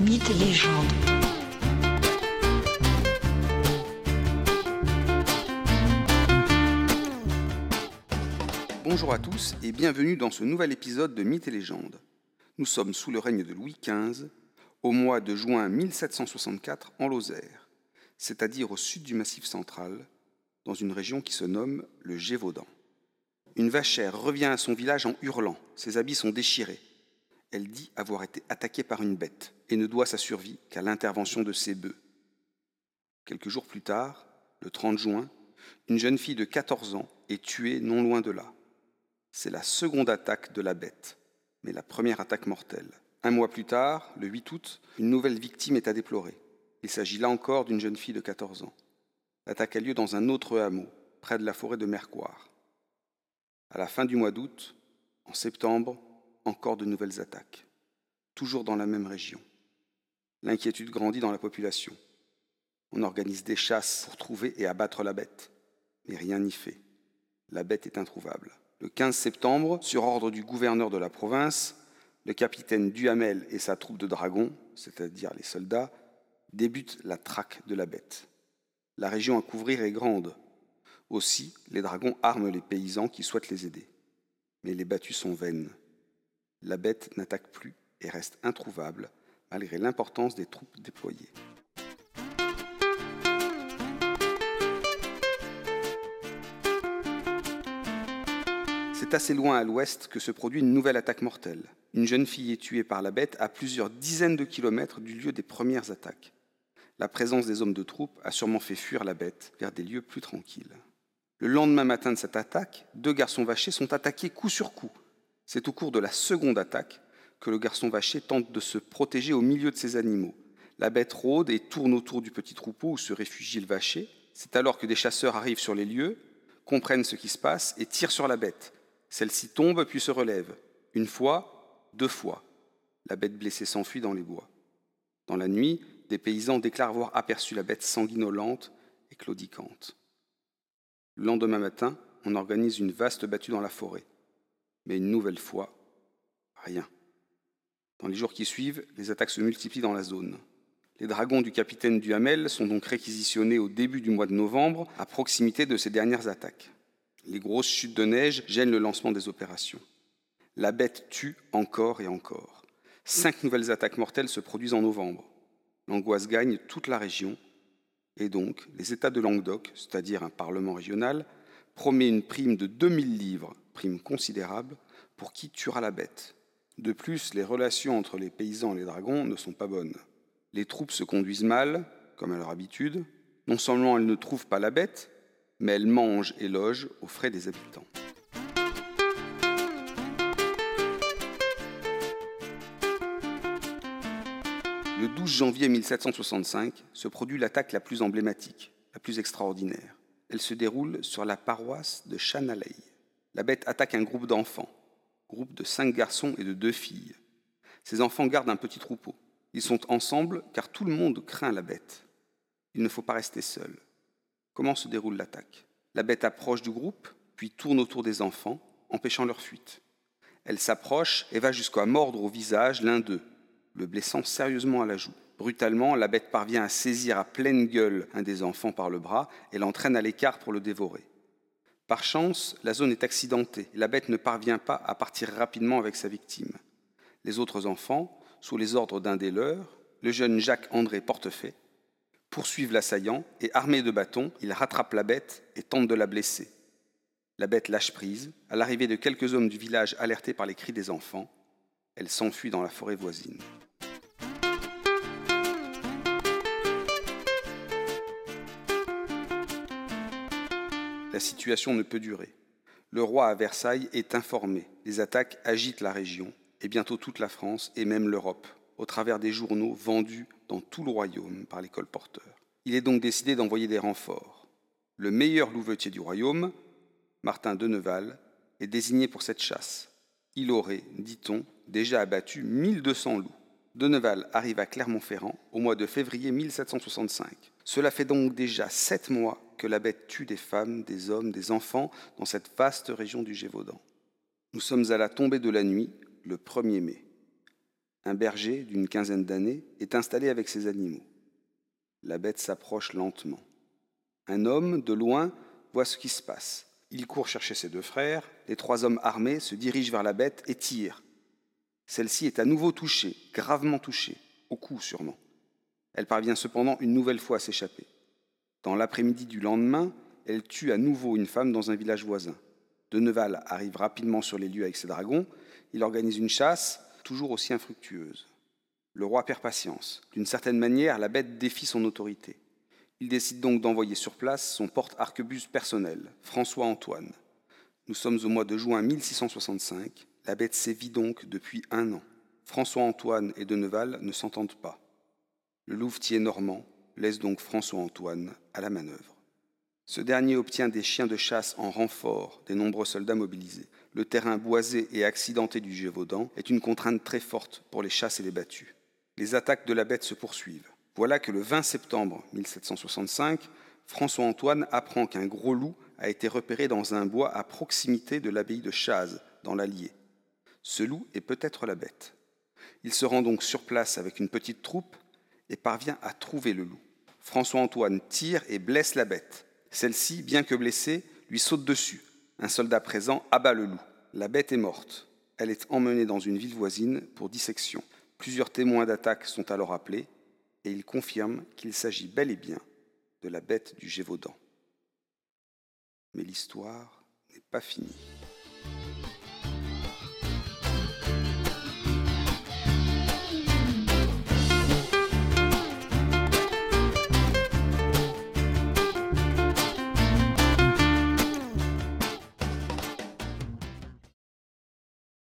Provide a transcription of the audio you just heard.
Mythes et légendes. Bonjour à tous et bienvenue dans ce nouvel épisode de Mythes et légendes. Nous sommes sous le règne de Louis XV, au mois de juin 1764 en Lozère, c'est-à-dire au sud du Massif central, dans une région qui se nomme le Gévaudan. Une vachère revient à son village en hurlant, ses habits sont déchirés. Elle dit avoir été attaquée par une bête et ne doit sa survie qu'à l'intervention de ses bœufs. Quelques jours plus tard, le 30 juin, une jeune fille de 14 ans est tuée non loin de là. C'est la seconde attaque de la bête, mais la première attaque mortelle. Un mois plus tard, le 8 août, une nouvelle victime est à déplorer. Il s'agit là encore d'une jeune fille de 14 ans. L'attaque a lieu dans un autre hameau, près de la forêt de Mercoire. À la fin du mois d'août, en septembre, encore de nouvelles attaques, toujours dans la même région. L'inquiétude grandit dans la population. On organise des chasses pour trouver et abattre la bête, mais rien n'y fait. La bête est introuvable. Le 15 septembre, sur ordre du gouverneur de la province, le capitaine Duhamel et sa troupe de dragons, c'est-à-dire les soldats, débutent la traque de la bête. La région à couvrir est grande. Aussi, les dragons arment les paysans qui souhaitent les aider. Mais les battues sont vaines. La bête n'attaque plus et reste introuvable malgré l'importance des troupes déployées. C'est assez loin à l'ouest que se produit une nouvelle attaque mortelle. Une jeune fille est tuée par la bête à plusieurs dizaines de kilomètres du lieu des premières attaques. La présence des hommes de troupe a sûrement fait fuir la bête vers des lieux plus tranquilles. Le lendemain matin de cette attaque, deux garçons vachers sont attaqués coup sur coup. C'est au cours de la seconde attaque que le garçon vacher tente de se protéger au milieu de ses animaux. La bête rôde et tourne autour du petit troupeau où se réfugie le vacher. C'est alors que des chasseurs arrivent sur les lieux, comprennent ce qui se passe et tirent sur la bête. Celle-ci tombe puis se relève. Une fois, deux fois. La bête blessée s'enfuit dans les bois. Dans la nuit, des paysans déclarent avoir aperçu la bête sanguinolente et claudicante. Le lendemain matin, on organise une vaste battue dans la forêt. Mais une nouvelle fois, rien. Dans les jours qui suivent, les attaques se multiplient dans la zone. Les dragons du capitaine Duhamel sont donc réquisitionnés au début du mois de novembre, à proximité de ces dernières attaques. Les grosses chutes de neige gênent le lancement des opérations. La bête tue encore et encore. Cinq nouvelles attaques mortelles se produisent en novembre. L'angoisse gagne toute la région, et donc les États de Languedoc, c'est-à-dire un parlement régional, promet une prime de 2000 livres, considérable, pour qui tuera la bête. De plus, les relations entre les paysans et les dragons ne sont pas bonnes. Les troupes se conduisent mal, comme à leur habitude. Non seulement elles ne trouvent pas la bête, mais elles mangent et logent aux frais des habitants. Le 12 janvier 1765 se produit l'attaque la plus emblématique, la plus extraordinaire. Elle se déroule sur la paroisse de Chanaley. La bête attaque un groupe d'enfants, groupe de cinq garçons et de deux filles. Ces enfants gardent un petit troupeau. Ils sont ensemble car tout le monde craint la bête. Il ne faut pas rester seul. Comment se déroule l'attaque? La bête approche du groupe, puis tourne autour des enfants, empêchant leur fuite. Elle s'approche et va jusqu'à mordre au visage l'un d'eux, le blessant sérieusement à la joue. Brutalement, la bête parvient à saisir à pleine gueule un des enfants par le bras et l'entraîne à l'écart pour le dévorer. Par chance, la zone est accidentée et la bête ne parvient pas à partir rapidement avec sa victime. Les autres enfants, sous les ordres d'un des leurs, le jeune Jacques-André Portefait, poursuivent l'assaillant et, armé de bâtons, il rattrape la bête et tente de la blesser. La bête lâche prise. À l'arrivée de quelques hommes du village alertés par les cris des enfants, elle s'enfuit dans la forêt voisine. La situation ne peut durer. Le roi à Versailles est informé. Les attaques agitent la région et bientôt toute la France et même l'Europe, au travers des journaux vendus dans tout le royaume par les colporteurs. Il est donc décidé d'envoyer des renforts. Le meilleur louvetier du royaume, Martin de Neval, est désigné pour cette chasse. Il aurait, dit-on, déjà abattu 1200 loups. De Neval arrive à Clermont-Ferrand au mois de février 1765. Cela fait donc déjà sept mois que la bête tue des femmes, des hommes, des enfants dans cette vaste région du Gévaudan. Nous sommes à la tombée de la nuit, le 1er mai. Un berger d'une quinzaine d'années est installé avec ses animaux. La bête s'approche lentement. Un homme, de loin, voit ce qui se passe. Il court chercher ses deux frères. Les trois hommes armés se dirigent vers la bête et tirent. Celle-ci est à nouveau touchée, gravement touchée, au cou sûrement. Elle parvient cependant une nouvelle fois à s'échapper. Dans l'après-midi du lendemain, elle tue à nouveau une femme dans un village voisin. De Neval arrive rapidement sur les lieux avec ses dragons. Il organise une chasse, toujours aussi infructueuse. Le roi perd patience. D'une certaine manière, la bête défie son autorité. Il décide donc d'envoyer sur place son porte-arquebuse personnel, François-Antoine. Nous sommes au mois de juin 1665. La bête sévit donc depuis un an. François-Antoine et de Neval ne s'entendent pas. Le louvetier normand laisse donc François-Antoine à la manœuvre. Ce dernier obtient des chiens de chasse en renfort des nombreux soldats mobilisés. Le terrain boisé et accidenté du Gévaudan est une contrainte très forte pour les chasses et les battues. Les attaques de la bête se poursuivent. Voilà que le 20 septembre 1765, François-Antoine apprend qu'un gros loup a été repéré dans un bois à proximité de l'abbaye de Chazes, dans l'Allier. Ce loup est peut-être la bête. Il se rend donc sur place avec une petite troupe et parvient à trouver le loup. François-Antoine tire et blesse la bête. Celle-ci, bien que blessée, lui saute dessus. Un soldat présent abat le loup. La bête est morte. Elle est emmenée dans une ville voisine pour dissection. Plusieurs témoins d'attaque sont alors appelés et ils confirment qu'il s'agit bel et bien de la bête du Gévaudan. Mais l'histoire n'est pas finie.